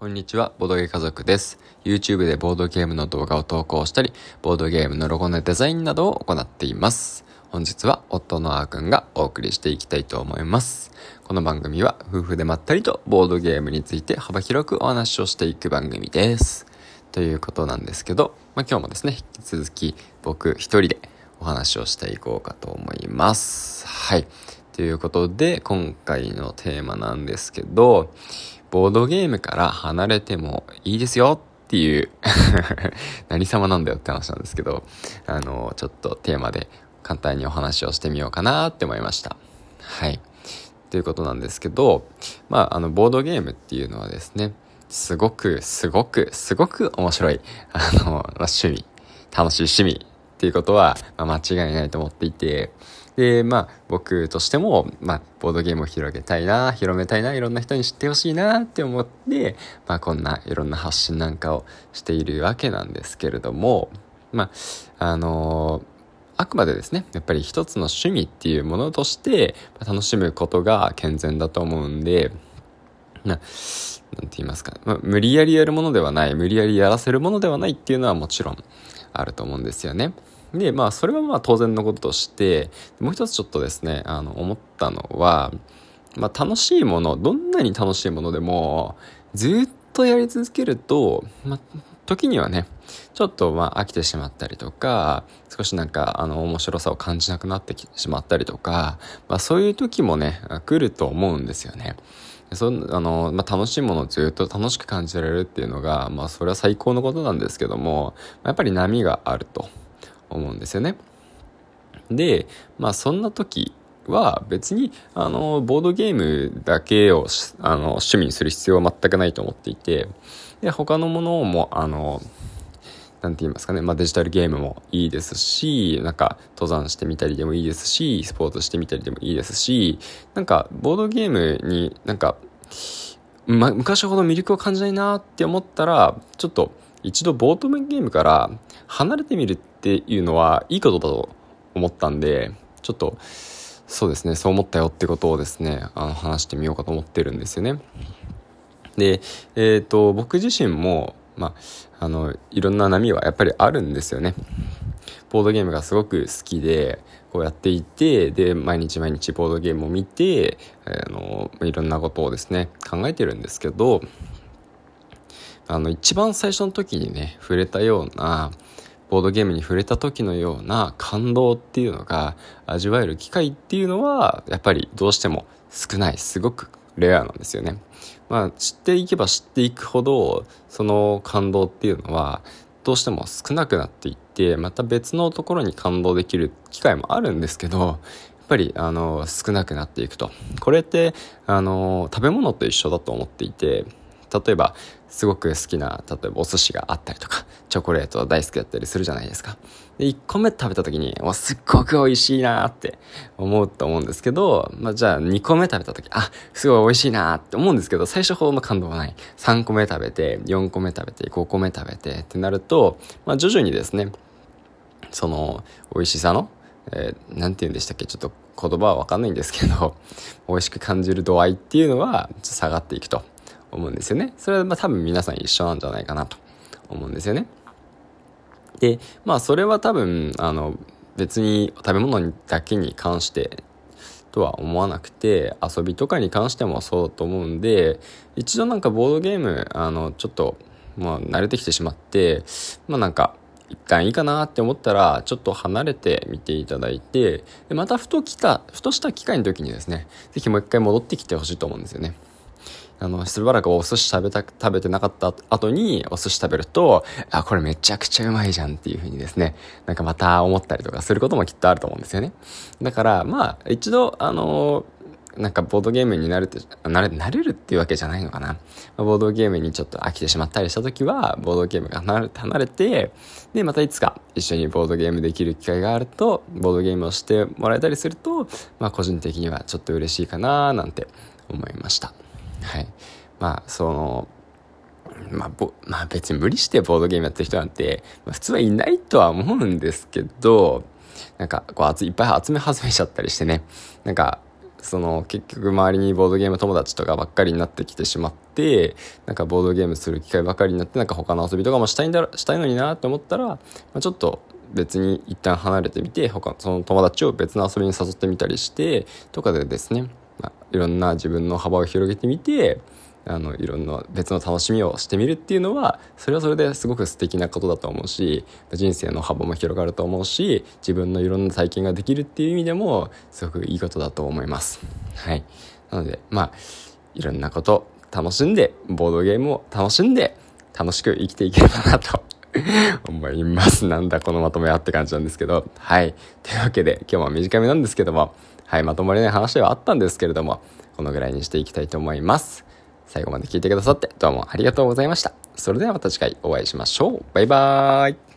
こんにちは、ボードゲー家族です。YouTube でボードゲームの動画を投稿したり、ボードゲームのロゴのデザインなどを行っています。本日は夫のあーくんがお送りしていきたいと思います。この番組は夫婦でまったりとボードゲームについて幅広くお話をしていく番組です。ということなんですけど、まあ、今日もですね、引き続き僕一人でお話をしていこうかと思います。はい。ということで、今回のテーマなんですけど、ボードゲームから離れてもいいですよっていう 何様なんだよって話なんですけど、あの、ちょっとテーマで簡単にお話をしてみようかなって思いました。はい。ということなんですけど、まあ、あの、ボードゲームっていうのはですね、すごく、すごく、すごく面白い、あの、ま、趣味、楽しい趣味っていうことは、まあ、間違いないと思っていて、で、まあ、僕としても、まあ、ボードゲームを広げたいな、広めたいな、いろんな人に知ってほしいなって思って、まあ、こんないろんな発信なんかをしているわけなんですけれども、まあ、あのー、あくまでですね、やっぱり一つの趣味っていうものとして楽しむことが健全だと思うんで、な、なんて言いますか、ま、無理やりやるものではない、無理やりやらせるものではないっていうのはもちろんあると思うんですよね。で、まあ、それはまあ当然のこととして、もう一つちょっとですね、あの、思ったのは、まあ、楽しいもの、どんなに楽しいものでも、ずっとやり続けると、まあ、時にはね、ちょっとまあ飽きてしまったりとか、少しなんかあの面白さを感じなくなってしまったりとか、まあそういう時もね、来ると思うんですよね。そあの、まあ、楽しいものをずっと楽しく感じられるっていうのが、まあそれは最高のことなんですけども、やっぱり波があると。思うんですよね。で、まあそんな時は別にあのボードゲームだけをあの趣味にする必要は全くないと思っていて、で他のものもあのなんて言いますかね、まあ、デジタルゲームもいいですし、なんか登山してみたりでもいいですし、スポーツしてみたりでもいいですし、なんかボードゲームになんか、ま、昔ほど魅力を感じないなって思ったら、ちょっと一度ボードゲームから離れてみるっていうのはいいことだと思ったんで、ちょっと、そうですね、そう思ったよってことをですね、あの話してみようかと思ってるんですよね。で、えっ、ー、と、僕自身も、まあ、あの、いろんな波はやっぱりあるんですよね。ボードゲームがすごく好きで、こうやっていて、で、毎日毎日ボードゲームを見て、あの、いろんなことをですね、考えてるんですけど、あの、一番最初の時にね、触れたような、ボードゲームに触れた時のような感動っていうのが味わえる機会っていうのは、やっぱりどうしても少ない、すごくレアなんですよね。まあ、知っていけば知っていくほど、その感動っていうのは、どうしても少なくなっていって、また別のところに感動できる機会もあるんですけど、やっぱり、あの、少なくなっていくと。これって、あの、食べ物と一緒だと思っていて、例えば、すごく好きな、例えばお寿司があったりとか、チョコレート大好きだったりするじゃないですか。で、1個目食べた時に、お、すっごく美味しいなって思うと思うんですけど、まあ、じゃあ2個目食べた時、あ、すごい美味しいなって思うんですけど、最初ほどの感動はない。3個目食べて、4個目食べて、5個目食べてってなると、まあ、徐々にですね、その、美味しさの、えー、なんて言うんでしたっけちょっと言葉はわかんないんですけど、美味しく感じる度合いっていうのは下がっていくと。思うんですよね。それはまあ多分皆さん一緒なんじゃないかなと思うんですよね。で、まあそれは多分、あの、別に食べ物だけに関してとは思わなくて、遊びとかに関してもそうと思うんで、一度なんかボードゲーム、あの、ちょっと、まあ慣れてきてしまって、まあなんか、一旦いいかなって思ったら、ちょっと離れてみていただいて、でまたふと来た、ふとした機会の時にですね、ぜひもう一回戻ってきてほしいと思うんですよね。あの、しばらくお寿司食べた、食べてなかった後にお寿司食べると、あ、これめちゃくちゃうまいじゃんっていう風にですね、なんかまた思ったりとかすることもきっとあると思うんですよね。だから、まあ、一度、あのなんかボードゲームになるって、なれ、なれるっていうわけじゃないのかな。ボードゲームにちょっと飽きてしまったりした時は、ボードゲームが離れ離れて、で、またいつか一緒にボードゲームできる機会があると、ボードゲームをしてもらえたりすると、まあ個人的にはちょっと嬉しいかななんて思いました。はい。まあ、その、まあ、ぼ、まあ別に無理してボードゲームやってる人なんて、まあ、普通はいないとは思うんですけど、なんか、こう、いっぱい集め始めちゃったりしてね、なんか、その結局周りにボードゲーム友達とかばっかりになってきてしまってなんかボードゲームする機会ばっかりになってなんか他の遊びとかもしたいんだしたいのになと思ったら、まあ、ちょっと別に一旦離れてみて他その友達を別の遊びに誘ってみたりしてとかでですね、いろんな自分の幅を広げてみてあのいろんな別の楽しみをしてみるっていうのはそれはそれですごく素敵なことだと思うし人生の幅も広がると思うし自分のいろんな体験ができるっていう意味でもすごくいいことだと思います。はい。なのでまあいろんなこと楽しんでボードゲームを楽しんで楽しく生きていければなと 思います。なんだこのまとめはって感じなんですけど。はい。というわけで、今日は短めなんですけども、はい、まとまりない話ではあったんですけれども、このぐらいにしていきたいと思います。最後まで聞いてくださってどうもありがとうございました。それではまた次回お会いしましょう。バイバーイ。